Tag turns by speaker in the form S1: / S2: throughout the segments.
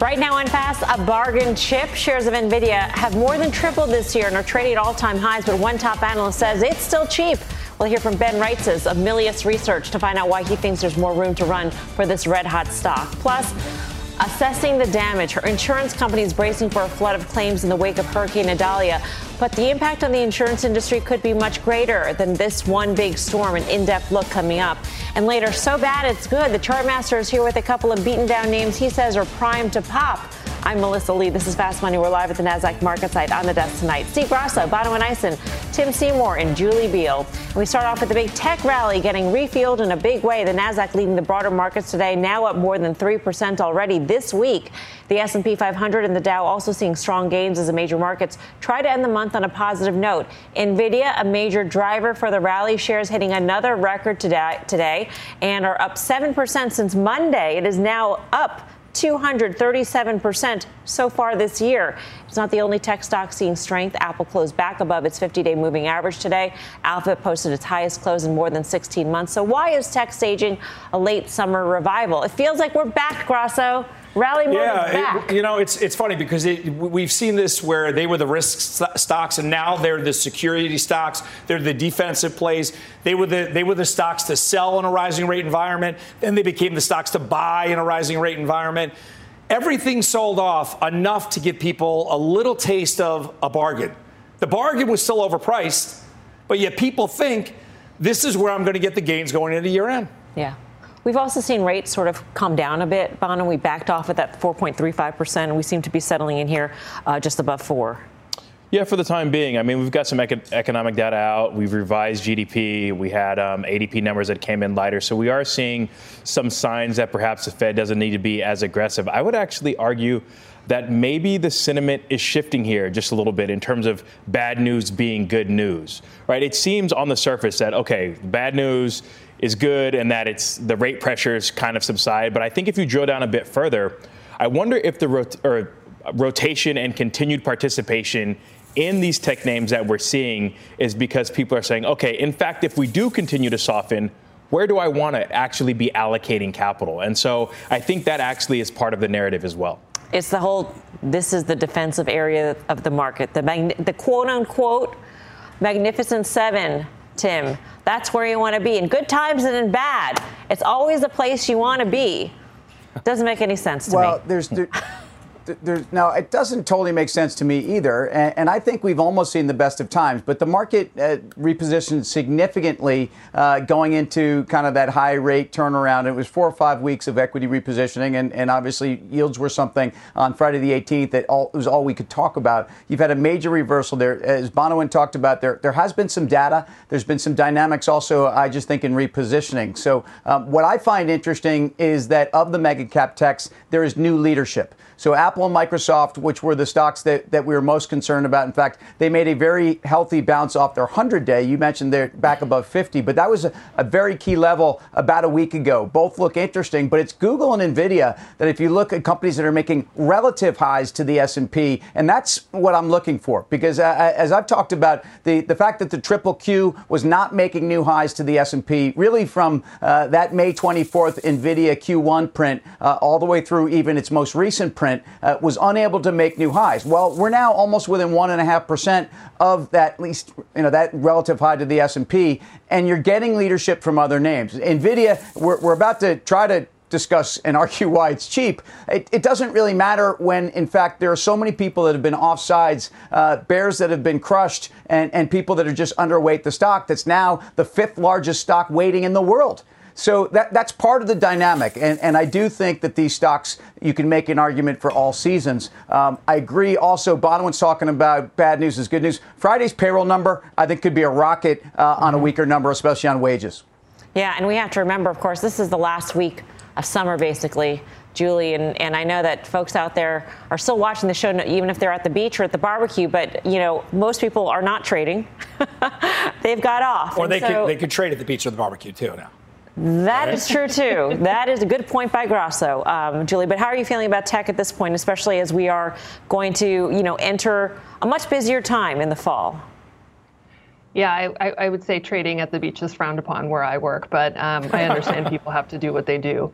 S1: Right now on Fast, a bargain chip. Shares of NVIDIA have more than tripled this year and are trading at all time highs, but one top analyst says it's still cheap. We'll hear from Ben Reitzes of Melius Research to find out why he thinks there's more room to run for this red hot stock. Plus, assessing the damage. Her insurance company is bracing for a flood of claims in the wake of Hurricane Idalia. But the impact on the insurance industry could be much greater than this one big storm. An in depth look coming up. And later, so bad it's good. The Chartmaster is here with a couple of beaten down names he says are primed to pop. I'm Melissa Lee. This is Fast Money. We're live at the NASDAQ market site on the desk tonight. Steve Grasso, and Eison, Tim Seymour, and Julie Biel. And we start off with the big tech rally getting refueled in a big way. The NASDAQ leading the broader markets today, now up more than 3% already this week. The S&P 500 and the Dow also seeing strong gains as the major markets try to end the month on a positive note. NVIDIA, a major driver for the rally, shares hitting another record today and are up 7% since Monday. It is now up 237% so far this year. It's not the only tech stock seeing strength. Apple closed back above its 50 day moving average today. Alphabet posted its highest close in more than 16 months. So, why is tech staging a late summer revival? It feels like we're back, Grasso. Rally mode
S2: yeah, it, you know, it's it's funny because it, we've seen this where they were the risk stocks and now they're the security stocks. They're the defensive plays. They were the they were the stocks to sell in a rising rate environment. Then they became the stocks to buy in a rising rate environment. Everything sold off enough to give people a little taste of a bargain. The bargain was still overpriced, but yet people think this is where I'm going to get the gains going into year end.
S1: Yeah. We've also seen rates sort of come down a bit, Bono. We backed off at that 4.35%, and we seem to be settling in here uh, just above 4
S3: yeah, for the time being. I mean, we've got some economic data out. We've revised GDP. We had um, ADP numbers that came in lighter. So we are seeing some signs that perhaps the Fed doesn't need to be as aggressive. I would actually argue that maybe the sentiment is shifting here just a little bit in terms of bad news being good news, right? It seems on the surface that, okay, bad news is good and that it's the rate pressures kind of subside. But I think if you drill down a bit further, I wonder if the rot- rotation and continued participation in these tech names that we're seeing is because people are saying, okay, in fact, if we do continue to soften, where do I want to actually be allocating capital? And so I think that actually is part of the narrative as well.
S1: It's the whole, this is the defensive area of the market, the, mag- the quote unquote magnificent seven, Tim. That's where you want to be in good times and in bad. It's always the place you want to be. Doesn't make any sense to
S4: well, me. Well, there's. There, there's, now, it doesn't totally make sense to me either, and, and, I think we've almost seen the best of times. But the market uh, repositioned significantly uh, going into kind of that high rate turnaround. It was four or five weeks of equity repositioning, and, and obviously yields were something on Friday the 18th that all, was all we could talk about. You've had a major reversal there, as Bonawyn talked about. There, there has been some data. There's been some dynamics also. I just think in repositioning. So um, what I find interesting is that of the mega cap techs, there is new leadership. So Apple and Microsoft, which were the stocks that, that we were most concerned about, in fact, they made a very healthy bounce off their 100 day. You mentioned they're back above 50, but that was a, a very key level about a week ago. Both look interesting, but it's Google and Nvidia that if you look at companies that are making relative highs to the S&P, and that's what I'm looking for because uh, as I've talked about, the, the fact that the triple Q was not making new highs to the S&P really from uh, that May 24th Nvidia Q1 print uh, all the way through even its most recent print print uh, was unable to make new highs. Well, we're now almost within one and a half percent of that least, you know, that relative high to the S&P, and you're getting leadership from other names. Nvidia, we're, we're about to try to discuss and argue why it's cheap. It, it, doesn't really matter when, in fact, there are so many people that have been offsides, uh, bears that have been crushed, and, and people that are just underweight the stock that's now the fifth largest stock weighting in the world. So that, that's part of the dynamic. And, and I do think that these stocks, you can make an argument for all seasons. Um, I agree also, Bonawyn's talking about bad news is good news. Friday's payroll number, I think, could be a rocket uh, on a mm-hmm. weaker number, especially on wages.
S1: Yeah, and we have to remember, of course, this is the last week of summer, basically. Julie, and, and I know that folks out there are still watching the show, even if they're at the beach or at the barbecue. But you know, most people are not trading; they've got off.
S2: Or they so, could they could trade at the beach or the barbecue too now.
S1: That right. is true too. that is a good point by Grasso, um, Julie. But how are you feeling about tech at this point, especially as we are going to, you know, enter a much busier time in the fall?
S5: Yeah, I, I, would say trading at the beach is frowned upon where I work, but um, I understand people have to do what they do.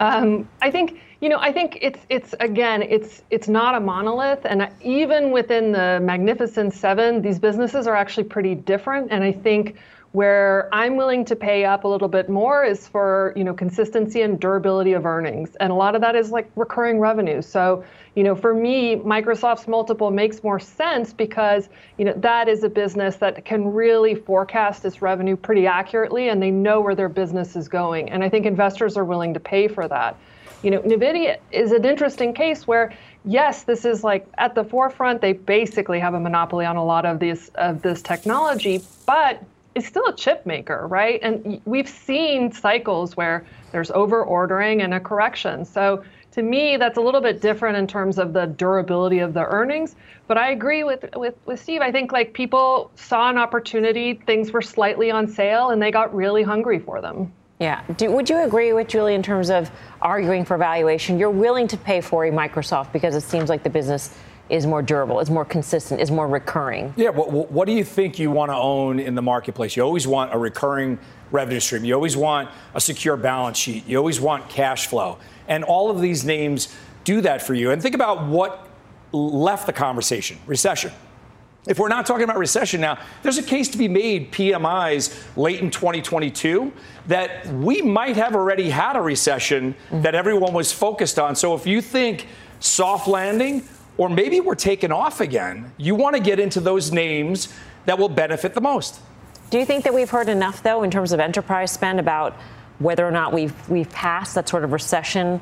S5: Um, I think You know, I think it's it's again, it's it's not a monolith, and even within the Magnificent Seven, these businesses are actually pretty different. And I think where I'm willing to pay up a little bit more is for you know consistency and durability of earnings, and a lot of that is like recurring revenue. So you know, for me, Microsoft's multiple makes more sense because you know that is a business that can really forecast its revenue pretty accurately, and they know where their business is going, and I think investors are willing to pay for that you know, NVIDIA is an interesting case where, yes, this is like at the forefront. They basically have a monopoly on a lot of this of this technology, but it's still a chip maker, right? And we've seen cycles where there's over ordering and a correction. So to me, that's a little bit different in terms of the durability of the earnings. But I agree with, with, with Steve. I think like people saw an opportunity, things were slightly on sale, and they got really hungry for them.
S1: Yeah. Do, would you agree with Julie in terms of arguing for valuation? You're willing to pay for a Microsoft because it seems like the business is more durable, is more consistent, is more recurring.
S2: Yeah. What, what do you think you want to own in the marketplace? You always want a recurring revenue stream. You always want a secure balance sheet. You always want cash flow. And all of these names do that for you. And think about what left the conversation recession. If we're not talking about recession now, there's a case to be made, PMIs late in 2022, that we might have already had a recession mm-hmm. that everyone was focused on. So if you think soft landing, or maybe we're taken off again, you want to get into those names that will benefit the most.
S1: Do you think that we've heard enough, though, in terms of enterprise spend about whether or not we've, we've passed that sort of recession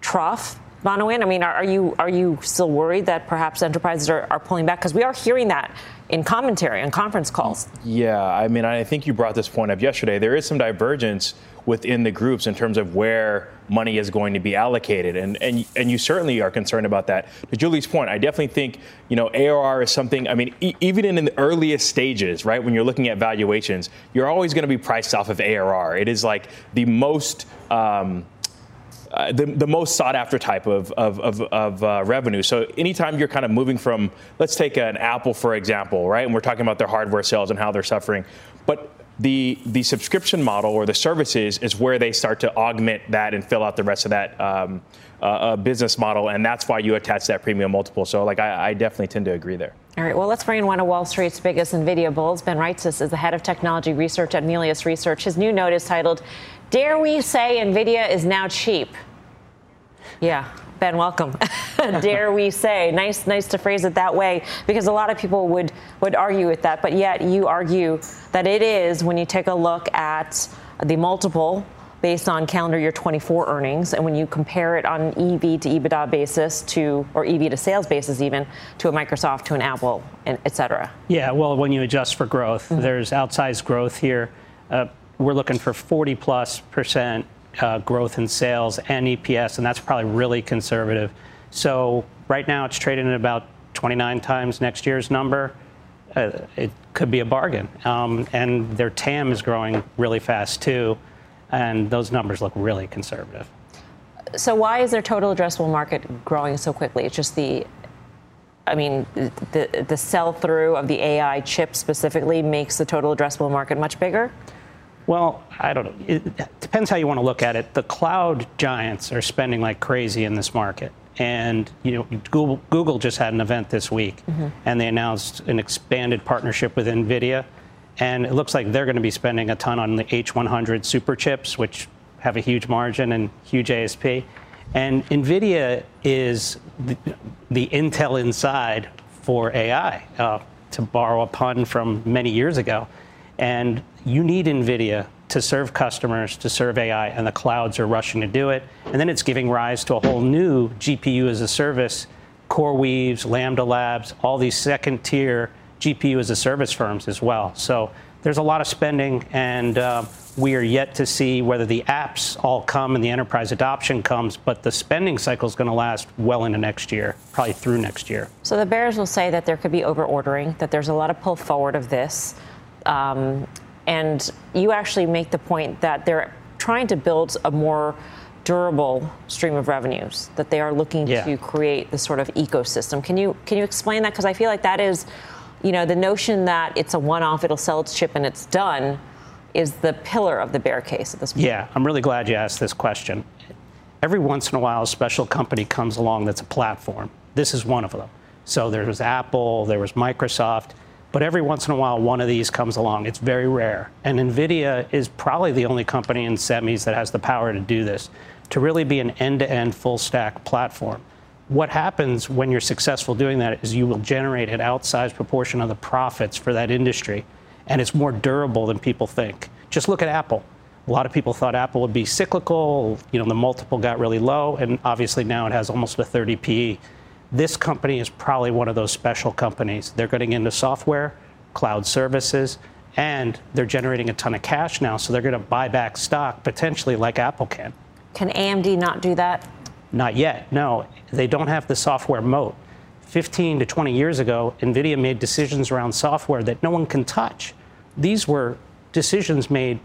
S1: trough? Bonawyn, I mean, are, are, you are you still worried that perhaps enterprises are, are pulling back? Because we are hearing that in commentary and conference calls.
S3: Yeah, I mean, I think you brought this point up yesterday. There is some divergence within the groups in terms of where money is going to be allocated. And, and, and you certainly are concerned about that. To Julie's point, I definitely think, you know, ARR is something, I mean, e- even in the earliest stages, right, when you're looking at valuations, you're always going to be priced off of ARR. It is like the most, um, uh, the, the most sought after type of, of, of, of uh, revenue. So anytime you're kind of moving from, let's take an Apple, for example, right? And we're talking about their hardware sales and how they're suffering. But the the subscription model or the services is where they start to augment that and fill out the rest of that um, uh, uh, business model, and that's why you attach that premium multiple. So, like, I, I, definitely tend to agree there.
S1: All right. Well, let's bring in one of Wall Street's biggest Nvidia bulls. Ben Reitzes is the head of technology research at Melius Research. His new note is titled "Dare We Say Nvidia is Now Cheap." Yeah. Ben, welcome. Dare we say? Nice, nice to phrase it that way, because a lot of people would would argue with that, but yet you argue that it is when you take a look at the multiple based on calendar year 24 earnings, and when you compare it on an EV to EBITDA basis to, or EV to sales basis even, to a Microsoft, to an Apple, and et cetera.
S6: Yeah, well, when you adjust for growth, mm-hmm. there's outsized growth here. Uh, we're looking for 40 plus percent uh, growth in sales and EPS, and that's probably really conservative. So right now it's trading at about 29 times next year's number. Uh, it could be a bargain. Um, and their TAM is growing really fast too, and those numbers look really conservative.
S1: So why is their total addressable market growing so quickly? It's just the I mean, the, the sell through of the AI chip specifically makes the total addressable market much bigger?
S6: Well, I don't know. It depends how you want to look at it. The cloud giants are spending like crazy in this market. And you know, Google, Google just had an event this week, mm-hmm. and they announced an expanded partnership with NVIDIA. And it looks like they're going to be spending a ton on the H100 super chips, which have a huge margin and huge ASP. And NVIDIA is the, the Intel inside for AI, uh, to borrow a pun from many years ago. And you need NVIDIA to serve customers, to serve AI, and the clouds are rushing to do it. And then it's giving rise to a whole new GPU as a service, CoreWeaves, Lambda Labs, all these second tier GPU as a service firms as well. So there's a lot of spending, and uh, we are yet to see whether the apps all come and the enterprise adoption comes, but the spending cycle is going to last well into next year, probably through next year.
S1: So the bears will say that there could be over ordering, that there's a lot of pull forward of this. Um, and you actually make the point that they're trying to build a more durable stream of revenues that they are looking yeah. to create this sort of ecosystem. Can you can you explain that? Because I feel like that is, you know, the notion that it's a one-off, it'll sell its chip and it's done, is the pillar of the bear case at this point.
S6: Yeah, I'm really glad you asked this question. every once in a while, a special company comes along that's a platform. This is one of them. So there was Apple, there was Microsoft, but every once in a while, one of these comes along. It's very rare. And NVIDIA is probably the only company in semis that has the power to do this, to really be an end to end full stack platform. What happens when you're successful doing that is you will generate an outsized proportion of the profits for that industry, and it's more durable than people think. Just look at Apple. A lot of people thought Apple would be cyclical. You know, the multiple got really low, and obviously now it has almost a 30 PE. This company is probably one of those special companies. They're getting into software, cloud services, and they're generating a ton of cash now, so they're going to buy back stock potentially like Apple can.
S1: Can AMD not do that?
S6: Not yet. No, they don't have the software moat. 15 to 20 years ago, NVIDIA made decisions around software that no one can touch. These were decisions made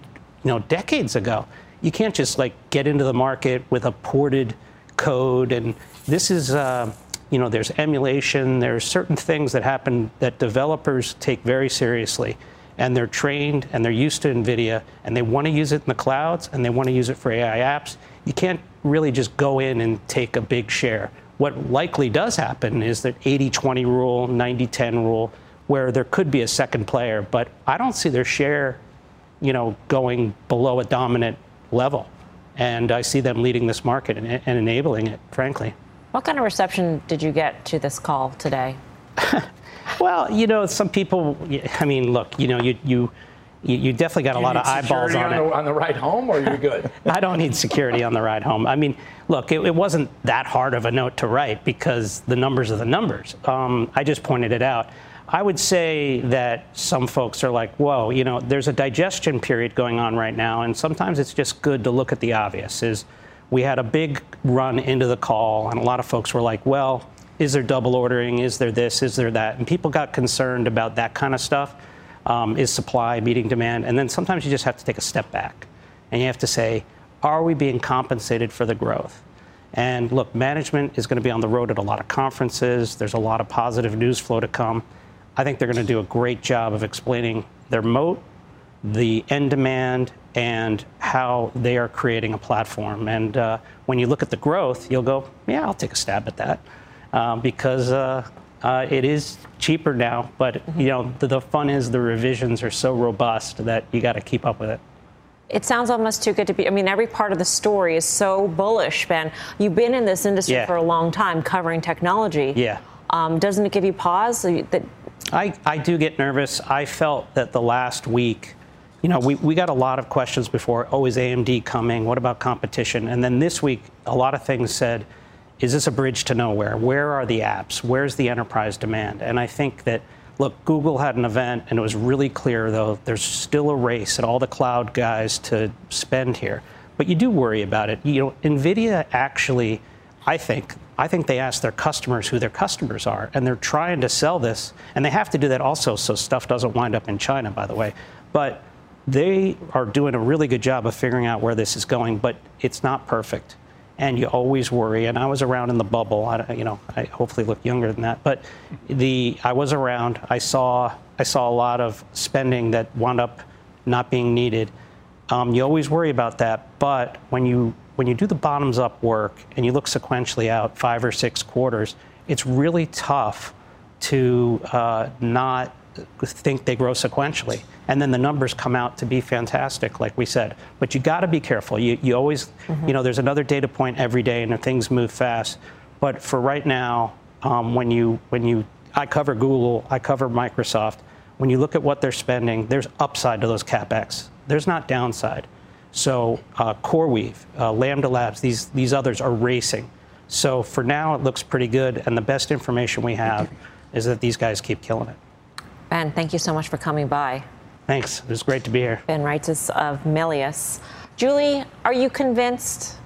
S6: you know, decades ago. You can't just like get into the market with a ported code. And this is, uh, you know, there's emulation. There's certain things that happen that developers take very seriously. And they're trained and they're used to NVIDIA and they want to use it in the clouds and they want to use it for AI apps. You can't really just go in and take a big share. What likely does happen is that 80 20 rule, 90 10 rule, where there could be a second player, but I don't see their share you know, going below a dominant level. And I see them leading this market and, and enabling it, frankly.
S1: What kind of reception did you get to this call today?
S6: well, you know, some people, I mean, look, you know, you, you, you definitely got a lot of eyeballs on,
S2: on
S6: it.
S2: The, on the ride home, or you're good?
S6: I don't need security on the ride home. I mean, look, it, it, wasn't that hard of a note to write because the numbers are the numbers. Um, I just pointed it out. I would say that some folks are like, whoa, you know, there's a digestion period going on right now, and sometimes it's just good to look at the obvious. Is we had a big run into the call, and a lot of folks were like, well, is there double ordering? Is there this? Is there that? And people got concerned about that kind of stuff. Um, is supply meeting demand? And then sometimes you just have to take a step back, and you have to say, are we being compensated for the growth? And look, management is going to be on the road at a lot of conferences. There's a lot of positive news flow to come. I think they're going to do a great job of explaining their moat, the end demand, and how they are creating a platform. And uh, when you look at the growth, you'll go, yeah, I'll take a stab at that um, because uh, uh, it is cheaper now. But you know, the, the fun is the revisions are so robust that you got to keep up with it.
S1: It sounds almost too good to be. I mean, every part of the story is so bullish, Ben. You've been in this industry
S6: yeah.
S1: for a long time, covering technology.
S6: Yeah.
S1: Um, doesn't it give you pause that
S6: I, I do get nervous. I felt that the last week, you know, we, we got a lot of questions before. Oh, is AMD coming? What about competition? And then this week, a lot of things said, is this a bridge to nowhere? Where are the apps? Where's the enterprise demand? And I think that, look, Google had an event, and it was really clear, though, there's still a race at all the cloud guys to spend here. But you do worry about it. You know, NVIDIA actually, I think, I think they ask their customers who their customers are, and they're trying to sell this. And they have to do that also so stuff doesn't wind up in China, by the way. But they are doing a really good job of figuring out where this is going, but it's not perfect. And you always worry. And I was around in the bubble. I, you know, I hopefully look younger than that. But the I was around. I saw I saw a lot of spending that wound up not being needed. Um, you always worry about that. But when you when you do the bottoms up work and you look sequentially out five or six quarters, it's really tough to uh, not think they grow sequentially. And then the numbers come out to be fantastic, like we said. But you got to be careful. You, you always, mm-hmm. you know, there's another data point every day and things move fast. But for right now, um, when you, when you, I cover Google, I cover Microsoft. When you look at what they're spending, there's upside to those capex. There's not downside. So uh, CoreWeave, uh, Lambda Labs, these, these others are racing. So for now, it looks pretty good. And the best information we have is that these guys keep killing it.
S1: Ben, thank you so much for coming by.
S6: Thanks. It was great to be here.
S1: Ben Reitzes of Melius. Julie, are you convinced?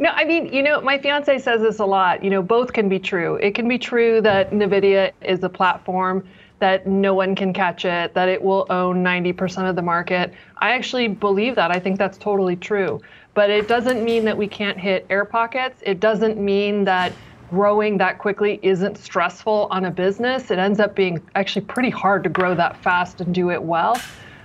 S5: No, I mean, you know, my fiance says this a lot. You know, both can be true. It can be true that NVIDIA is a platform that no one can catch it, that it will own 90% of the market. I actually believe that. I think that's totally true. But it doesn't mean that we can't hit air pockets. It doesn't mean that growing that quickly isn't stressful on a business. It ends up being actually pretty hard to grow that fast and do it well.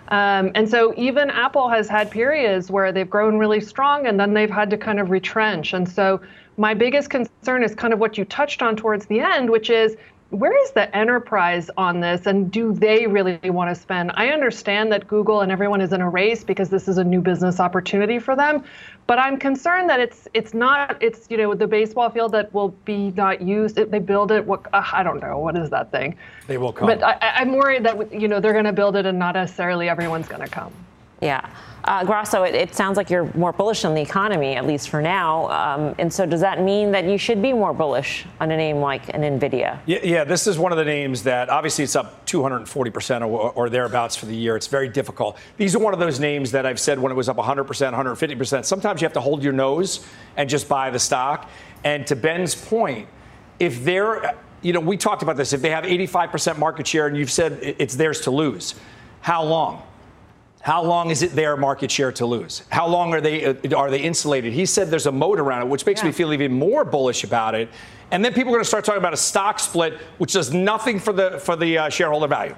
S5: Um, and so even Apple has had periods where they've grown really strong and then they've had to kind of retrench. And so my biggest concern is kind of what you touched on towards the end, which is where is the enterprise on this and do they really want to spend? I understand that Google and everyone is in a race because this is a new business opportunity for them, but I'm concerned that it's it's not it's you know the baseball field that will be not used. If they build it. What uh, I don't know what is that thing.
S2: They will come.
S5: But I, I'm worried that you know they're going to build it and not necessarily everyone's going to come.
S1: Yeah. Uh, Grasso, it, it, sounds like you're more bullish on the economy, at least for now. Um, and so, does that mean that you should be more bullish on a name like an NVIDIA?
S2: Yeah, yeah this is one of the names that obviously it's up 240% or, or, thereabouts for the year. It's very difficult. These are one of those names that I've said when it was up 100%, 150%. Sometimes you have to hold your nose and just buy the stock. And to Ben's point, if they're, you know, we talked about this, if they have 85% market share and you've said it's theirs to lose, how long? How long is it their market share to lose? How long are they uh, are they insulated? He said there's a moat around it, which makes yeah. me feel even more bullish about it. And then people are going to start talking about a stock split, which does nothing for the for the uh, shareholder value,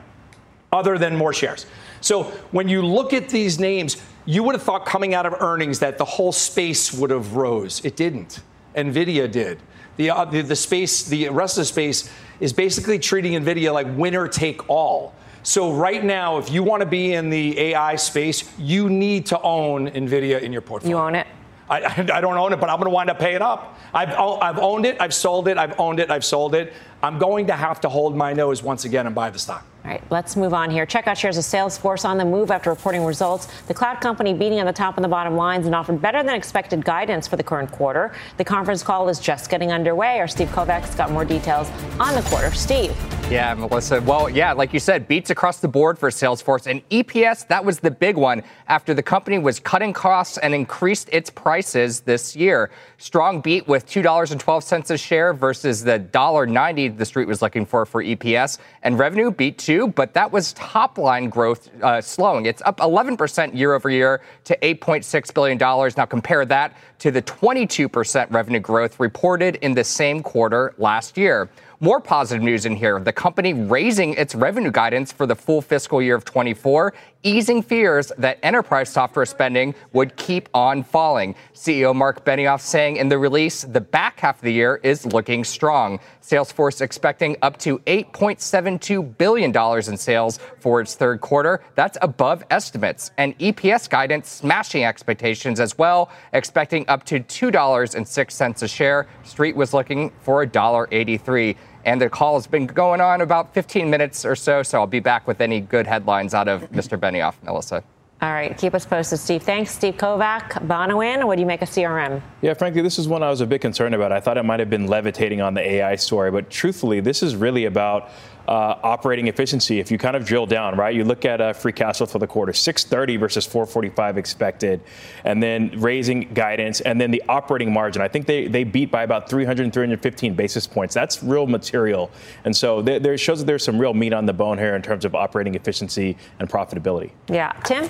S2: other than more shares. So when you look at these names, you would have thought coming out of earnings that the whole space would have rose. It didn't. Nvidia did. The, uh, the, the space, the rest of the space is basically treating Nvidia like winner take all. So right now, if you want to be in the AI space, you need to own NVIDIA in your portfolio.
S1: You own it?
S2: I, I don't own it, but I'm going to wind up paying up. I've, I've owned it, I've sold it, I've owned it, I've sold it. I'm going to have to hold my nose once again and buy the stock.
S1: All right, let's move on here. Check out shares of Salesforce on the move after reporting results. The cloud company beating on the top and the bottom lines and offered better than expected guidance for the current quarter. The conference call is just getting underway. Our Steve Kovach's got more details on the quarter. Steve.
S7: Yeah, Melissa. Well, yeah, like you said, beats across the board for Salesforce. And EPS, that was the big one after the company was cutting costs and increased its prices this year. Strong beat with $2.12 a share versus the $1.90 the street was looking for for EPS. And revenue beat too, but that was top line growth uh, slowing. It's up 11% year over year to $8.6 billion. Now compare that to the 22% revenue growth reported in the same quarter last year. More positive news in here. The company raising its revenue guidance for the full fiscal year of 24, easing fears that enterprise software spending would keep on falling. CEO Marc Benioff saying in the release, the back half of the year is looking strong. Salesforce expecting up to $8.72 billion in sales for its third quarter. That's above estimates. And EPS guidance smashing expectations as well, expecting up to $2.06 a share. Street was looking for $1.83. And the call has been going on about 15 minutes or so, so I'll be back with any good headlines out of Mr. Benioff, Melissa.
S1: All right, keep us posted, Steve. Thanks, Steve Kovach. Bonawyn, what do you make of CRM?
S3: Yeah, frankly, this is one I was a bit concerned about. I thought it might have been levitating on the AI story, but truthfully, this is really about uh, operating efficiency. If you kind of drill down, right, you look at uh, free cash flow for the quarter, 630 versus 445 expected, and then raising guidance, and then the operating margin. I think they, they beat by about 300 315 basis points. That's real material, and so there, there shows that there's some real meat on the bone here in terms of operating efficiency and profitability.
S1: Yeah, Tim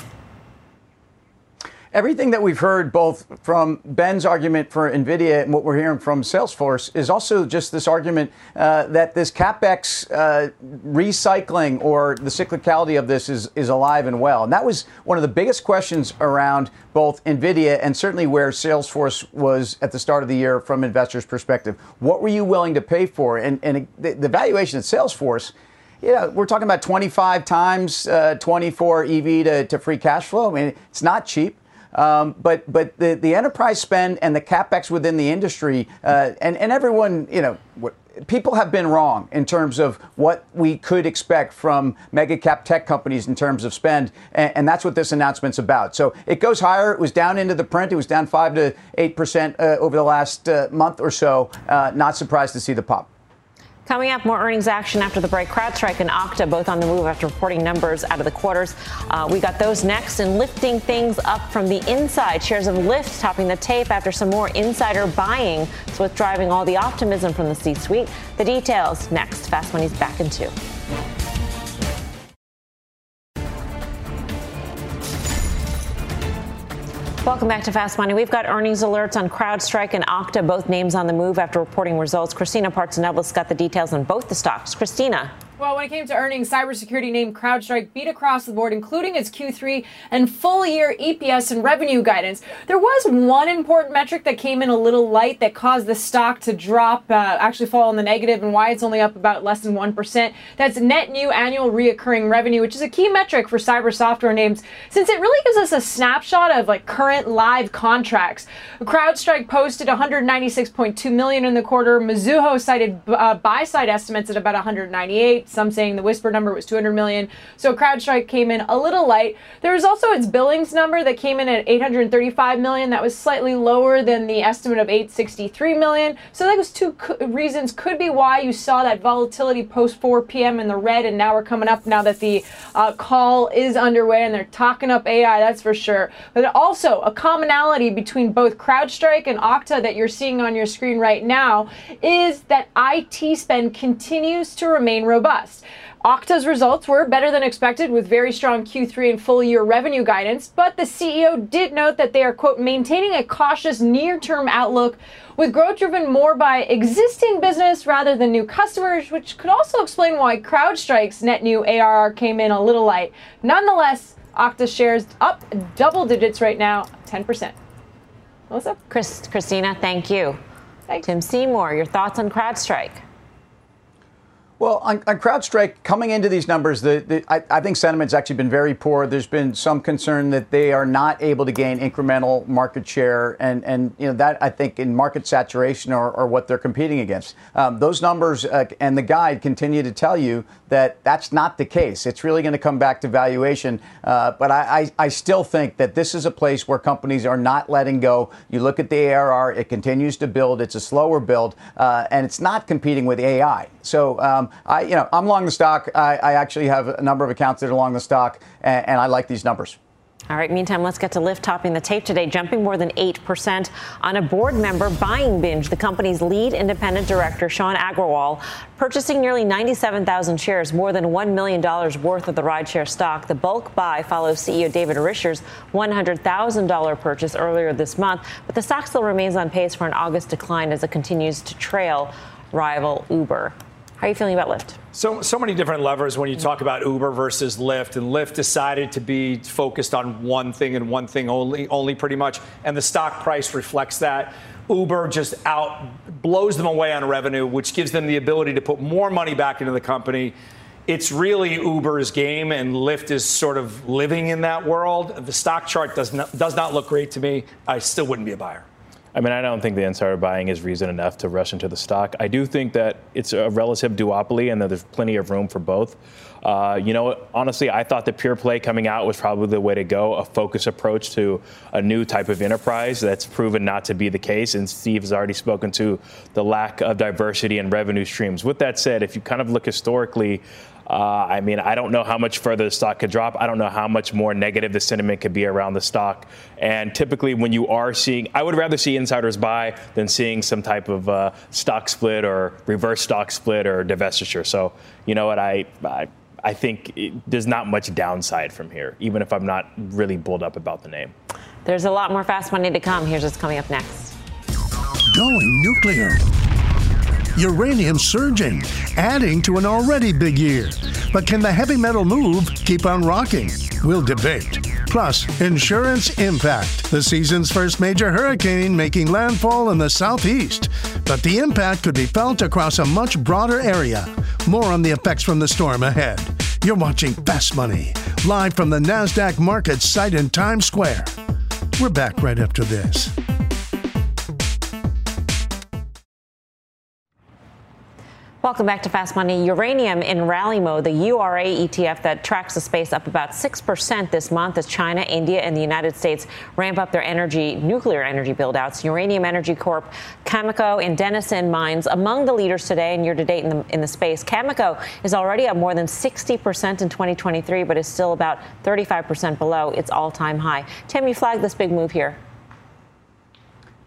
S4: everything that we've heard both from Ben's argument for NVIDIA and what we're hearing from Salesforce is also just this argument uh, that this CapEx uh, recycling or the cyclicality of this is, is alive and well. And that was one of the biggest questions around both NVIDIA and certainly where Salesforce was at the start of the year from investors' perspective. What were you willing to pay for? And, and the, the valuation at Salesforce yeah, we're talking about 25 times uh, 24 EV to, to free cash flow. I mean, it's not cheap. Um, but but the, the enterprise spend and the capex within the industry uh, and and everyone you know people have been wrong in terms of what we could expect from mega cap tech companies in terms of spend, and, and, that's what this announcement's about. So it goes higher. It was down into the print. It was down five to eight percent uh, over the last uh, month or so. Uh, not surprised to see the pop.
S1: Coming up, more earnings action after the break. CrowdStrike and Okta both on the move after reporting numbers out of the quarters. Uh, we got those next and lifting things up from the inside. Shares of Lyft topping the tape after some more insider buying. So what's driving all the optimism from the C-suite? The details next. Fast Money's back in two. Welcome back to Fast Money. We've got earnings alerts on CrowdStrike and Okta, both names on the move after reporting results. Christina Parts Partsinevelos got the details on both the stocks. Christina.
S8: Well, when it came to earnings, cybersecurity name CrowdStrike beat across the board, including its Q3 and full year EPS and revenue guidance. There was one important metric that came in a little light that caused the stock to drop, uh, actually fall in the negative, and why it's only up about less than 1%. That's net new annual reoccurring revenue, which is a key metric for cyber software names, since it really gives us a snapshot of like current live contracts. CrowdStrike posted 196.2 million in the quarter. Mizuho cited uh, buy side estimates at about 198 some saying the whisper number was 200 million. So CrowdStrike came in a little light. There was also its billings number that came in at 835 million. That was slightly lower than the estimate of 863 million. So those two co- reasons could be why you saw that volatility post 4 p.m. in the red, and now we're coming up now that the uh, call is underway and they're talking up AI. That's for sure. But also a commonality between both CrowdStrike and Okta that you're seeing on your screen right now is that IT spend continues to remain robust. Okta's results were better than expected with very strong Q3 and full year revenue guidance, but the CEO did note that they are, quote, maintaining a cautious near term outlook with growth driven more by existing business rather than new customers, which could also explain why CrowdStrike's net new ARR came in a little light. Nonetheless, Okta shares up double digits right now, 10%.
S1: Melissa? Chris, Christina, thank you. Thanks. Tim Seymour, your thoughts on CrowdStrike?
S4: Well, on, on CrowdStrike, coming into these numbers, the, the, I, I, think sentiment's actually been very poor. There's been some concern that they are not able to gain incremental market share, and, and you know that I think in market saturation or, or what they're competing against. Um, those numbers uh, and the guide continue to tell you that that's not the case. It's really going to come back to valuation. Uh, but I, I, I, still think that this is a place where companies are not letting go. You look at the ARR, it continues to build. It's a slower build, uh, and it's not competing with AI. So um, I, you know, I'm long the stock. I, I, actually have a number of accounts that are long the stock, and, and I like these numbers.
S1: All right, meantime, let's get to Lyft topping the tape today, jumping more than 8% on a board member buying binge. The company's lead independent director, Sean Aggarwal, purchasing nearly 97,000 shares, more than $1 million worth of the rideshare stock. The bulk buy follows CEO David Risher's $100,000 purchase earlier this month, but the stock still remains on pace for an August decline as it continues to trail rival Uber. How are you feeling about Lyft?
S2: So, so many different levers when you talk about Uber versus Lyft, and Lyft decided to be focused on one thing and one thing only, only pretty much, and the stock price reflects that. Uber just out blows them away on revenue, which gives them the ability to put more money back into the company. It's really Uber's game, and Lyft is sort of living in that world. The stock chart does not, does not look great to me. I still wouldn't be a buyer.
S3: I mean, I don't think the insider buying is reason enough to rush into the stock. I do think that it's a relative duopoly and that there's plenty of room for both. Uh, you know, honestly, I thought the pure play coming out was probably the way to go, a focused approach to a new type of enterprise that's proven not to be the case. And Steve has already spoken to the lack of diversity in revenue streams. With that said, if you kind of look historically, uh, I mean, I don't know how much further the stock could drop. I don't know how much more negative the sentiment could be around the stock. And typically, when you are seeing, I would rather see insiders buy than seeing some type of uh, stock split or reverse stock split or divestiture. So, you know what? I, I I think it, there's not much downside from here, even if I'm not really bulled up about the name.
S1: There's a lot more fast money to come. Here's what's coming up next.
S9: Going nuclear uranium surging, adding to an already big year. But can the heavy metal move keep on rocking? We'll debate. Plus, insurance impact. The season's first major hurricane making landfall in the southeast. But the impact could be felt across a much broader area. More on the effects from the storm ahead. You're watching Fast Money, live from the NASDAQ market site in Times Square. We're back right after this.
S1: Welcome back to Fast Money. Uranium in rally mode. The URA ETF that tracks the space up about 6% this month as China, India, and the United States ramp up their energy, nuclear energy buildouts. Uranium Energy Corp, Cameco, and Denison Mines among the leaders today and year to date in the, in the space. Cameco is already up more than 60% in 2023, but is still about 35% below its all time high. Tim, you flagged this big move here.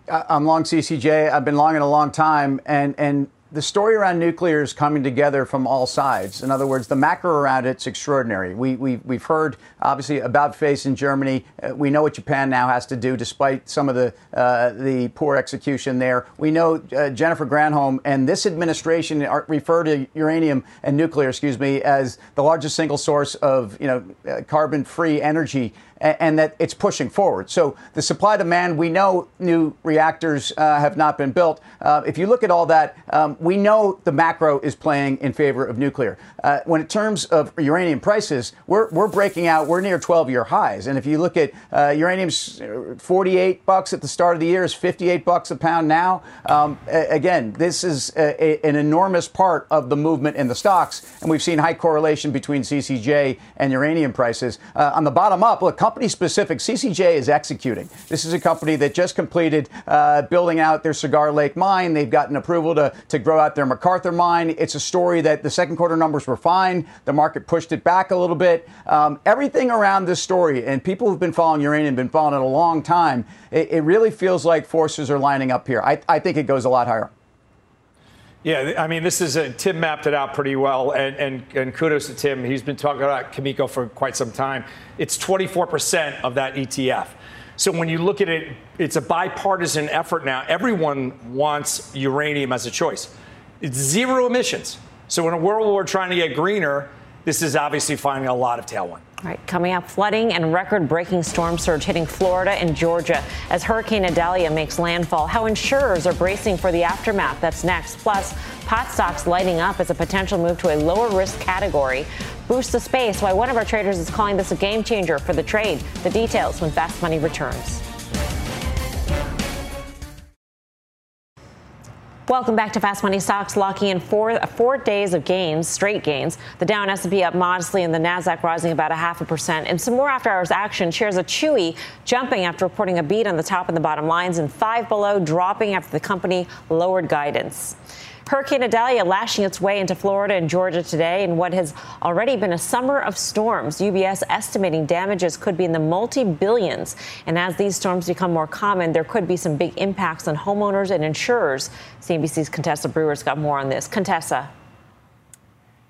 S4: Uh, I'm long CCJ. I've been long in a long time, and and the story around nuclear is coming together from all sides. In other words, the macro around it's extraordinary. We, we, we've heard, obviously, about face in Germany. Uh, we know what Japan now has to do, despite some of the, uh, the poor execution there. We know uh, Jennifer Granholm and this administration refer to uranium and nuclear, excuse me, as the largest single source of you know, uh, carbon-free energy and that it's pushing forward. So the supply demand, we know new reactors uh, have not been built. Uh, if you look at all that, um, we know the macro is playing in favor of nuclear. Uh, when in terms of uranium prices, we're, we're breaking out. We're near 12-year highs, and if you look at uh, uranium's 48 bucks at the start of the year, is 58 bucks a pound now. Um, again, this is a, a, an enormous part of the movement in the stocks, and we've seen high correlation between CCJ and uranium prices. Uh, on the bottom up, look company specific. CCJ is executing. This is a company that just completed uh, building out their Cigar Lake mine. They've gotten approval to, to grow out their McArthur mine. It's a story that the second quarter numbers were fine. The market pushed it back a little bit. Um, everything around this story, and people who've been following uranium, been following it a long time, it, it really feels like forces are lining up here. I, I think it goes a lot higher.
S2: Yeah, I mean, this is a, Tim mapped it out pretty well, and, and, and kudos to Tim. He's been talking about Cameco for quite some time. It's 24% of that ETF. So when you look at it, it's a bipartisan effort now. Everyone wants uranium as a choice. It's zero emissions. So in a world where we're trying to get greener, this is obviously finding a lot of tailwind.
S1: All right, coming up, flooding and record breaking storm surge hitting Florida and Georgia as Hurricane Idalia makes landfall. How insurers are bracing for the aftermath. That's next. Plus, pot stocks lighting up as a potential move to a lower risk category. Boost the space. Why one of our traders is calling this a game changer for the trade. The details when Fast Money returns. Welcome back to Fast Money Stocks, locking in four, four days of gains, straight gains. The Dow and S&P up modestly, and the Nasdaq rising about a half a percent. And some more after-hours action. Shares of Chewy jumping after reporting a beat on the top and the bottom lines, and Five Below dropping after the company lowered guidance. Hurricane Idalia lashing its way into Florida and Georgia today in what has already been a summer of storms. UBS estimating damages could be in the multi billions. And as these storms become more common, there could be some big impacts on homeowners and insurers. CNBC's Contessa Brewer's got more on this. Contessa.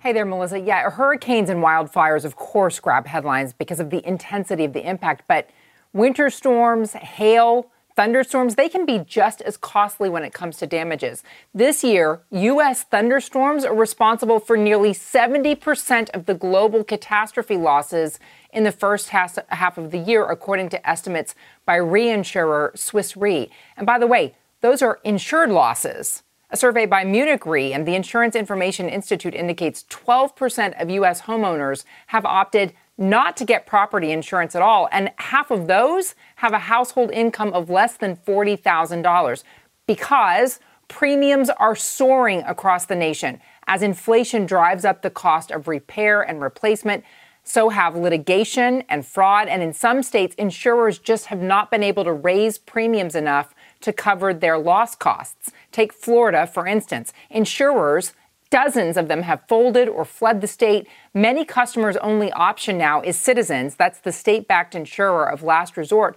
S10: Hey there, Melissa. Yeah, hurricanes and wildfires, of course, grab headlines because of the intensity of the impact. But winter storms, hail, Thunderstorms, they can be just as costly when it comes to damages. This year, U.S. thunderstorms are responsible for nearly 70% of the global catastrophe losses in the first half of the year, according to estimates by reinsurer Swiss Re. And by the way, those are insured losses. A survey by Munich Re and the Insurance Information Institute indicates 12% of U.S. homeowners have opted not to get property insurance at all, and half of those have a household income of less than $40,000 because premiums are soaring across the nation as inflation drives up the cost of repair and replacement. So have litigation and fraud, and in some states, insurers just have not been able to raise premiums enough to cover their loss costs. Take Florida, for instance. Insurers Dozens of them have folded or fled the state. Many customers' only option now is Citizens. That's the state backed insurer of last resort.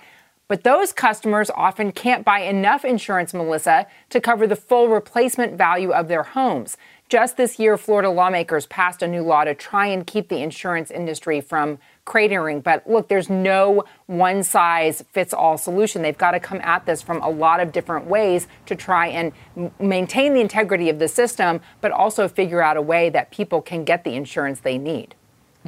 S10: But those customers often can't buy enough insurance, Melissa, to cover the full replacement value of their homes. Just this year, Florida lawmakers passed a new law to try and keep the insurance industry from cratering. But look, there's no one size fits all solution. They've got to come at this from a lot of different ways to try and maintain the integrity of the system, but also figure out a way that people can get the insurance they need.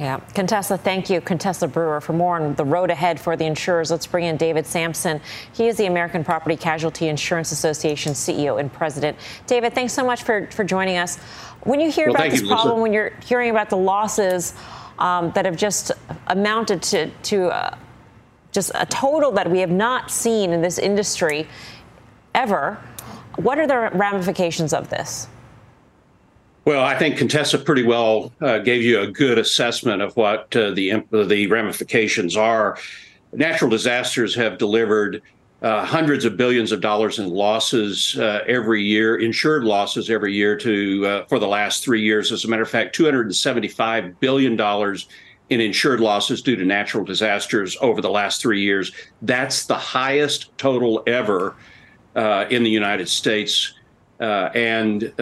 S1: Yeah. Contessa, thank you. Contessa Brewer for more on the road ahead for the insurers. Let's bring in David Sampson. He is the American Property Casualty Insurance Association CEO and president. David, thanks so much for, for joining us. When you hear well, about this you, problem, when you're hearing about the losses um, that have just amounted to, to uh, just a total that we have not seen in this industry ever, what are the ramifications of this?
S11: Well, I think Contessa pretty well uh, gave you a good assessment of what uh, the the ramifications are. Natural disasters have delivered uh, hundreds of billions of dollars in losses uh, every year, insured losses every year to uh, for the last three years. As a matter of fact, 275 billion dollars in insured losses due to natural disasters over the last three years. That's the highest total ever in the United States, and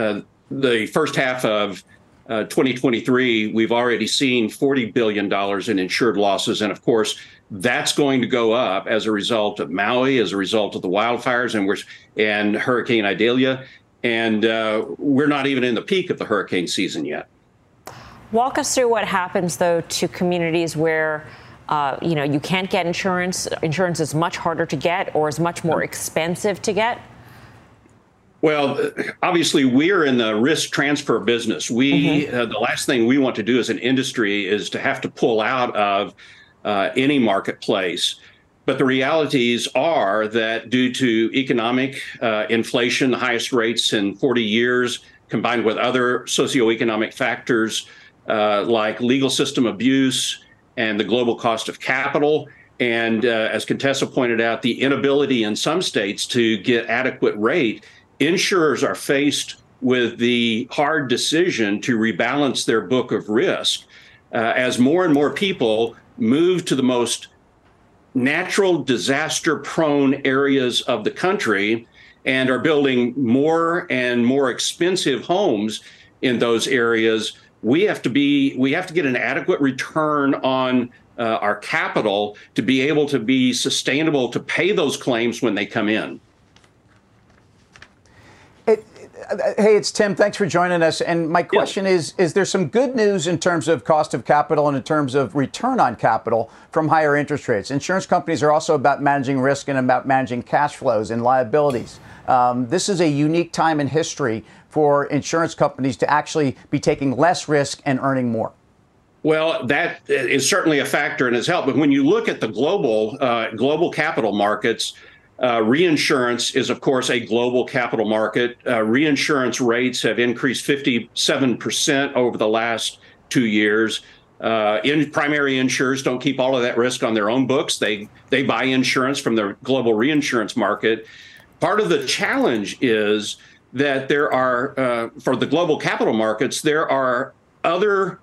S11: the first half of uh, 2023, we've already seen $40 billion in insured losses. And of course, that's going to go up as a result of Maui, as a result of the wildfires, and we're and Hurricane Idalia, and uh, we're not even in the peak of the hurricane season yet.
S1: Walk us through what happens though to communities where. Uh, you know, you can't get insurance. Insurance is much harder to get, or is much more expensive to get.
S11: Well, obviously, we're in the risk transfer business. We mm-hmm. uh, the last thing we want to do as an industry is to have to pull out of uh, any marketplace. But the realities are that due to economic uh, inflation, the highest rates in 40 years, combined with other socioeconomic factors uh, like legal system abuse and the global cost of capital, and uh, as Contessa pointed out, the inability in some states to get adequate rate insurers are faced with the hard decision to rebalance their book of risk uh, as more and more people move to the most natural disaster prone areas of the country and are building more and more expensive homes in those areas we have to be we have to get an adequate return on uh, our capital to be able to be sustainable to pay those claims when they come in
S4: Hey, it's Tim. Thanks for joining us. And my question yeah. is Is there some good news in terms of cost of capital and in terms of return on capital from higher interest rates? Insurance companies are also about managing risk and about managing cash flows and liabilities. Um, this is a unique time in history for insurance companies to actually be taking less risk and earning more.
S11: Well, that is certainly a factor and has helped. But when you look at the global uh, global capital markets, uh, reinsurance is, of course, a global capital market. Uh, reinsurance rates have increased 57% over the last two years. Uh, in primary insurers don't keep all of that risk on their own books. They they buy insurance from the global reinsurance market. Part of the challenge is that there are uh, for the global capital markets there are other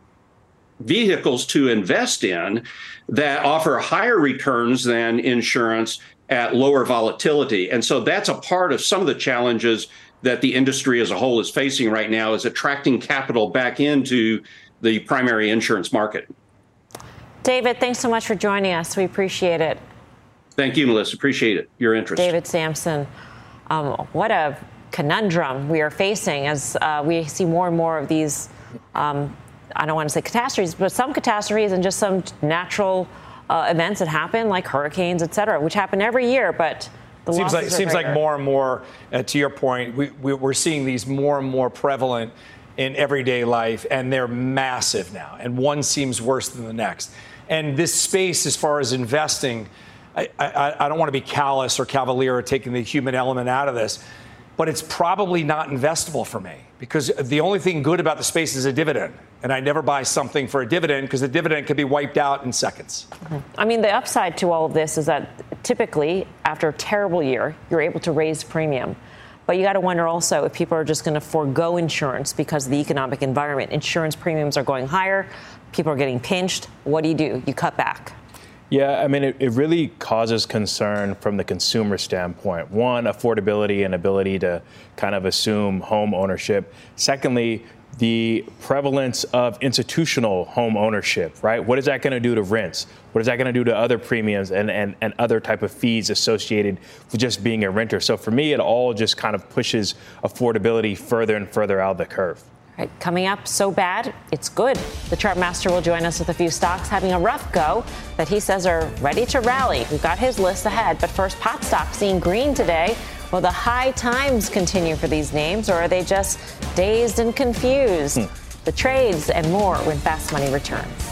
S11: vehicles to invest in that offer higher returns than insurance at lower volatility. And so that's a part of some of the challenges that the industry as a whole is facing right now is attracting capital back into the primary insurance market.
S1: David, thanks so much for joining us. We appreciate it.
S11: Thank you, Melissa. Appreciate it. Your interest.
S1: David Sampson, Um, what a conundrum we are facing as uh, we see more and more of these. Um, I don't want to say catastrophes, but some catastrophes and just some natural uh, events that happen, like hurricanes, et cetera, which happen every year, but the
S2: seems like seems like more and more. Uh, to your point, we, we, we're seeing these more and more prevalent in everyday life, and they're massive now, and one seems worse than the next. And this space, as far as investing, I, I, I don't want to be callous or cavalier or taking the human element out of this, but it's probably not investable for me because the only thing good about the space is a dividend. And I never buy something for a dividend because the dividend could be wiped out in seconds.
S1: I mean, the upside to all of this is that typically, after a terrible year, you're able to raise premium. But you got to wonder also if people are just going to forego insurance because of the economic environment. Insurance premiums are going higher, people are getting pinched. What do you do? You cut back.
S3: Yeah, I mean, it, it, really causes concern from the consumer standpoint. One, affordability and ability to kind of assume home ownership. Secondly, the prevalence of institutional home ownership, right? What is that going to do to rents? What is that going to do to other premiums and, and, and other type of fees associated with just being a renter? So for me, it all just kind of pushes affordability further and further out the curve.
S1: Right, coming up, so bad, it's good. The chart master will join us with a few stocks having a rough go that he says are ready to rally. We've got his list ahead, but first, pot stocks seeing green today. Will the high times continue for these names, or are they just dazed and confused? Hmm. The trades and more when Fast Money returns.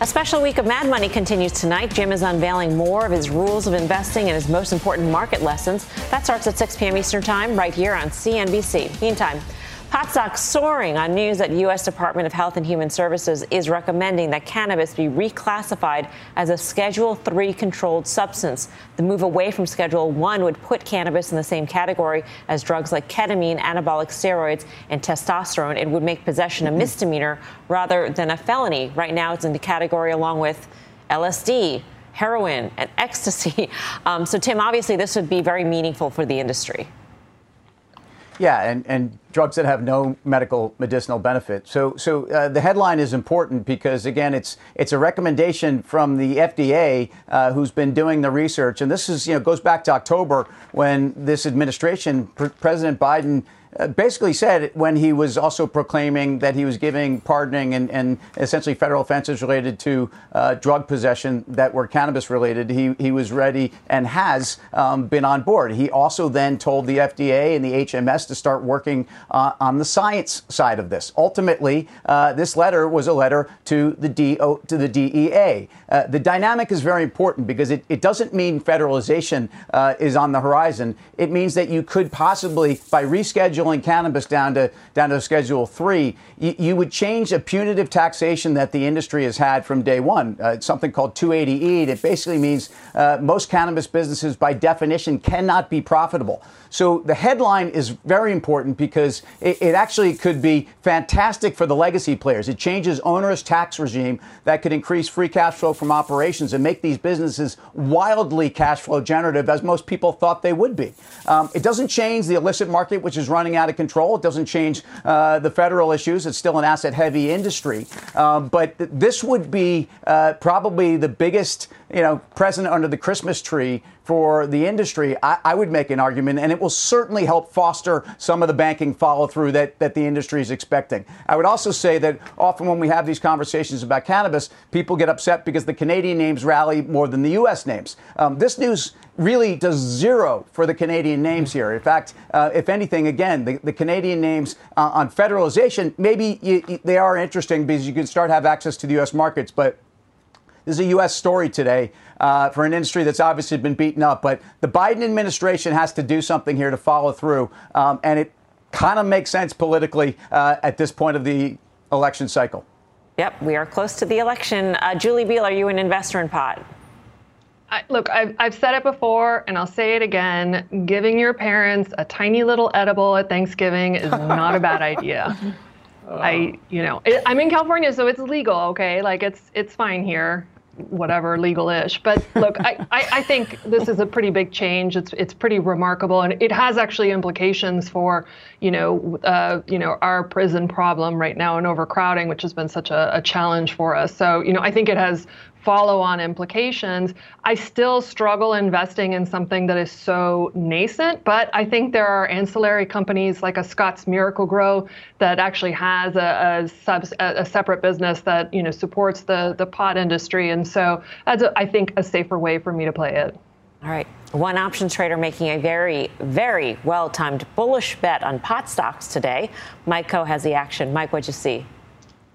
S1: A special week of Mad Money continues tonight. Jim is unveiling more of his rules of investing and his most important market lessons. That starts at 6 p.m. Eastern Time right here on CNBC. Meantime, Pot stocks soaring on news that U.S. Department of Health and Human Services is recommending that cannabis be reclassified as a Schedule 3 controlled substance. The move away from Schedule 1 would put cannabis in the same category as drugs like ketamine, anabolic steroids, and testosterone. It would make possession a misdemeanor rather than a felony. Right now, it's in the category along with LSD, heroin, and ecstasy. Um, so, Tim, obviously, this would be very meaningful for the industry.
S4: Yeah, and, and drugs that have no medical medicinal benefit. So, so uh, the headline is important because again, it's it's a recommendation from the FDA, uh, who's been doing the research, and this is you know goes back to October when this administration, President Biden basically said when he was also proclaiming that he was giving pardoning and, and essentially federal offenses related to uh, drug possession that were cannabis related, he, he was ready and has um, been on board. He also then told the FDA and the HMS to start working uh, on the science side of this. Ultimately, uh, this letter was a letter to the, DO, to the DEA. Uh, the dynamic is very important because it, it doesn't mean federalization is on the horizon. It means that you could possibly, by rescheduling, scheduling cannabis down to down to Schedule Three, you, you would change a punitive taxation that the industry has had from day one. Uh, something called 280E that basically means uh, most cannabis businesses, by definition, cannot be profitable. So the headline is very important because it, it, actually could be fantastic for the legacy players. It changes onerous tax regime that could increase free cash flow from operations and make these businesses wildly cash flow generative, as most people thought they would be. Um, it doesn't change the illicit market, which is running out of control. It doesn't change uh, the federal issues. It's still an asset heavy industry. Um, but th- this would be uh, probably the biggest you know, present under the Christmas tree for the industry, I, I, would make an argument, and it will certainly help foster some of the banking follow through that, that the industry is expecting. I would also say that often when we have these conversations about cannabis, people get upset because the Canadian names rally more than the U.S. names. Um, this news really does zero for the Canadian names here. In fact, uh, if anything, again, the, the Canadian names uh, on federalization, maybe you, you, they are interesting because you can start have access to the U.S. markets, but this is a U.S. story today uh, for an industry that's obviously been beaten up. But the Biden administration has to do something here to follow through. Um, and it kind of makes sense politically uh, at this point of the election cycle.
S1: Yep, we are close to the election. Uh, Julie Biel, are you an investor in pot?
S5: I, look, I've, I've said it before and I'll say it again. Giving your parents a tiny little edible at Thanksgiving is not a bad idea. I, you know, it, I'm in California, so it's legal. Okay, like it's it's fine here whatever legal-ish. But look, I, I, I, think this is a pretty big change. It's it's pretty remarkable, and it has actually implications for you know uh, you know our prison problem right now and overcrowding, which has been such a, a challenge for us. So you know I think it has follow on implications, I still struggle investing in something that is so nascent. But I think there are ancillary companies like a Scotts Miracle-Gro that actually has a, a, a separate business that you know supports the, the pot industry. And so that's, I think, a safer way for me to play it.
S1: All right. One options trader making a very, very well timed bullish bet on pot stocks today. Mike Khouw has the action. Mike, what'd you see?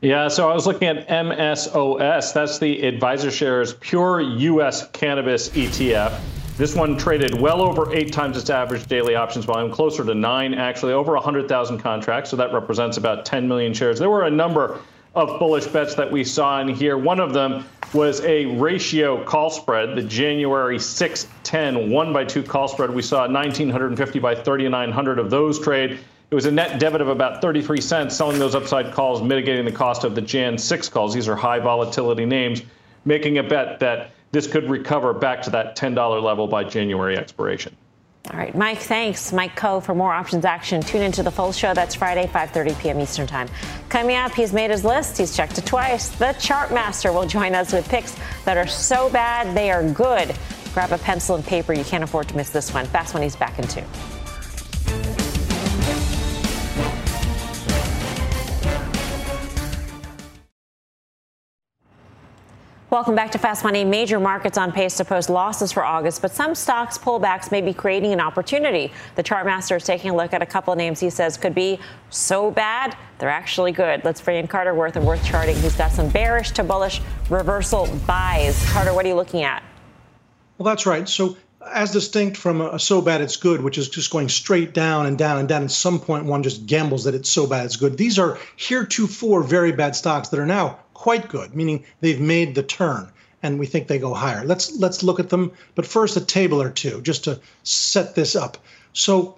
S12: Yeah, so I was looking at MSOS. That's the AdvisorShares Pure U.S. Cannabis ETF. This one traded well over eight times its average daily options volume, closer to nine, actually, over 100,000 contracts. So that represents about 10 million shares. There were a number of bullish bets that we saw in here. One of them was a ratio call spread, the January 6 10 1 by 2 call spread. We saw 1,950 by 3,900 of those trade. It was a net debit of about 33 cents, selling those upside calls, mitigating the cost of the Jan 6 calls. These are high volatility names, making a bet that this could recover back to that $10 level by January expiration.
S1: All right, Mike, thanks. Mike Khouw for more options action. Tune into the full show. That's Friday, 5.30 p.m. Eastern Time. Coming up, he's made his list. He's checked it twice. The chart master will join us with picks that are so bad they are good. Grab a pencil and paper. You can't afford to miss this one. Fast Money's back in two. Welcome back to Fast Money. Major markets on pace to post losses for August, but some stocks pullbacks may be creating an opportunity. The chart master is taking a look at a couple of names he says could be so bad they're actually good. Let's bring in Carter Worth of Worth Charting, who's got some bearish to bullish reversal buys. Carter, what are you looking at?
S13: Well, that's right. So as distinct from a, so bad it's good, which is just going straight down and down and down. At some point, one just gambles that it's so bad it's good. These are heretofore very bad stocks that are now quite good, meaning they've made the turn and we think they go higher. Let's let's look at them, but first a table or two just to set this up. So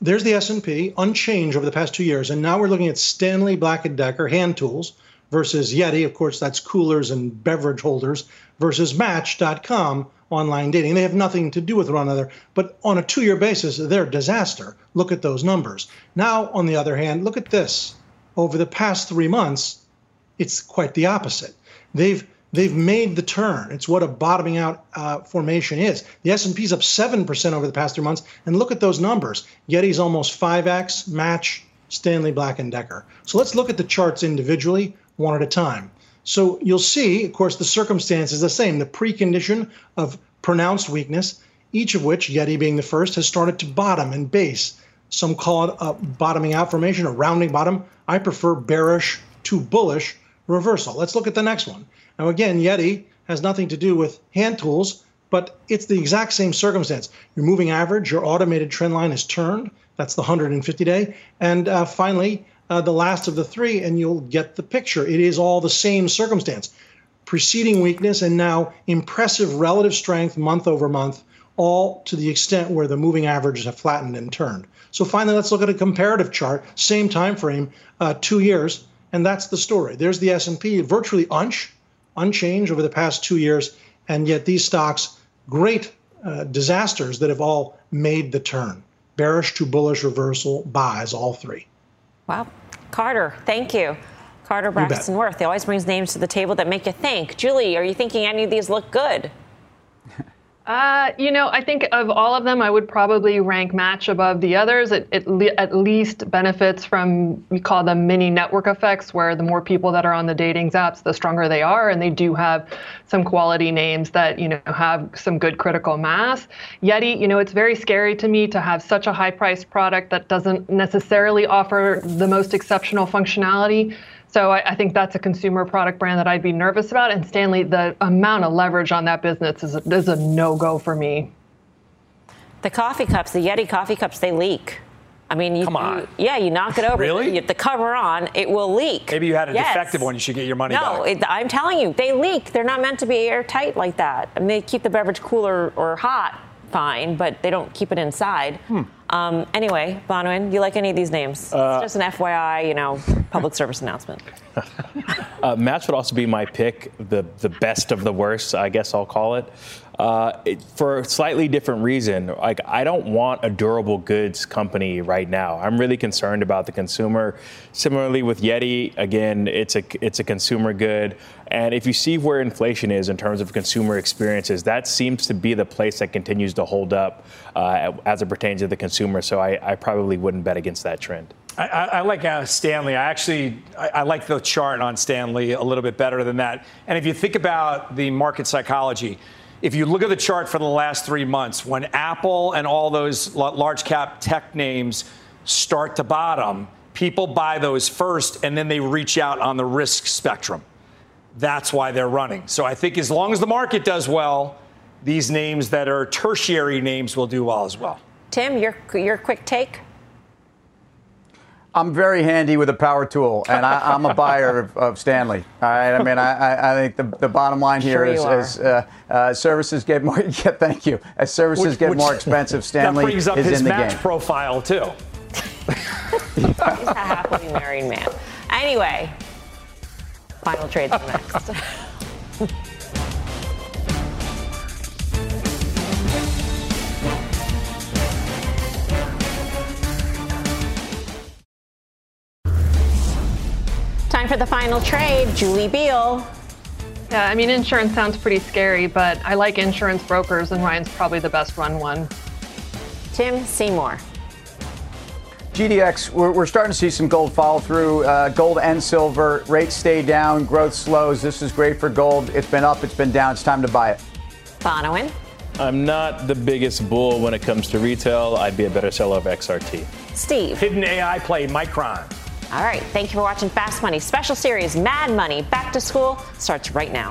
S13: there's the S&P unchanged over the past 2 years and now we're looking at Stanley Black & Decker hand tools versus Yeti. Of course, that's coolers and beverage holders versus Match.com online dating. They have nothing to do with one another, but on a two year basis, they're a disaster. Look at those numbers. Now, on the other hand, look at this. Over the past three months, it's quite the opposite. They've they've made the turn. It's what a bottoming out uh, formation is. The S&P's up 7% over the past three months, and look at those numbers. Yeti's almost 5x, Match, Stanley Black & Decker. So let's look at the charts individually, one at a time. So you'll see, of course, the circumstance is the same. The precondition of pronounced weakness, each of which, Yeti being the first, has started to bottom and base. Some call it a bottoming out formation, a rounding bottom. I prefer bearish to bullish reversal. Let's look at the next one. Now, again, Yeti has nothing to do with hand tools, but it's the exact same circumstance. Your moving average, your automated trend line is turned. That's the 150 day. And uh, finally, uh, the last of the three, and you'll get the picture. It is all the same circumstance. Preceding weakness and now impressive relative strength month over month, all to the extent where the moving averages have flattened and turned. So finally, let's look at a comparative chart, same time frame, uh, two years, and that's the story. There's the S&P, virtually unch, unchanged over the past two years, and yet these stocks, great uh, disasters that have all made the turn. Bearish to bullish reversal buys, all three.
S1: Wow. Carter, thank you. Carter Braxton Worth. He always brings names to the table that make you think. Julie, are you thinking any of these look good?
S5: Uh, you know, I think of all of them, I would probably rank Match above the others. It, it le- at least benefits from, we call them mini network effects, where the more people that are on the dating apps, the stronger they are. And they do have some quality names that, you know, have some good critical mass. Yeti, you know, it's very scary to me to have such a high priced product that doesn't necessarily offer the most exceptional functionality. So I, I, think that's a consumer product brand that I'd be nervous about. And Stanley, the amount of leverage on that business is a, is a no go for me.
S1: The coffee cups, the Yeti coffee cups, they leak. I mean, you,
S2: come on.
S1: You, yeah, you knock it over.
S2: really?
S1: You get the cover on, it will leak.
S2: Maybe you had a
S1: yes.
S2: defective one. You should get your money
S1: no,
S2: back.
S1: No, I'm telling you, they leak. They're not meant to be airtight like that. I mean, they keep the beverage cooler or hot, fine, but they don't keep it inside.
S2: Hmm.
S1: Um, anyway, Bonawyn, you like any of these names? Uh, it's just an FYI, you know, public service announcement.
S3: uh, Match would also be my pick, the the best of the worst, I guess I'll call it. Uh, it, for a slightly different reason. Like, I don't want a durable goods company right now. I'm really concerned about the consumer. Similarly with Yeti, again, it's a it's a consumer good. And if you see where inflation is in terms of consumer experiences, that seems to be the place that continues to hold up uh, as it pertains to the consumer. So I, I probably wouldn't bet against that trend.
S2: I, I, like uh, Stanley. I actually I, I, like the chart on Stanley a little bit better than that. And if you think about the market psychology, if you look at the chart for the last three months, when Apple and all those large cap tech names start to bottom, people buy those first and then they reach out on the risk spectrum. That's why they're running. So I think as long as the market does well, these names that are tertiary names will do well as well.
S1: Tim, your your quick take.
S4: I'm very handy with a power tool, and I, am a buyer of, of, Stanley. All right, I mean, I, I think the, the bottom line here
S1: sure
S4: is, as uh, uh, services get more. Yeah, thank you. As services which, get which, more expensive, Stanley
S2: that brings up
S4: is
S2: his
S4: in the
S2: match
S4: game.
S2: profile too.
S1: He's a happily married man. Anyway, final trades next. Time for the final trade. Julie Biel.
S5: Yeah, I mean, insurance sounds pretty scary, but I like insurance brokers, and Ryan's probably the best run one.
S1: Tim Seymour.
S4: GDX, we're, we're starting to see some gold follow through. Uh, gold and silver rates stay down, growth slows. This is great for gold. It's been up, it's been down. It's time to buy it.
S1: Bonawyn.
S3: I'm not the biggest bull when it comes to retail. I'd be a better seller of XRT.
S1: Steve.
S2: Hidden AI play Micron.
S1: All right. Thank you for watching Fast Money. Special series Mad Money Back to School starts right now.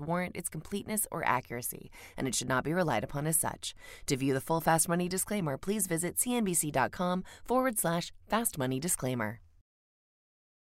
S14: warrant its completeness or accuracy, and it should not be relied upon as such. To view the full Fast Money disclaimer, please visit cnbc.com forward slash fast money disclaimer.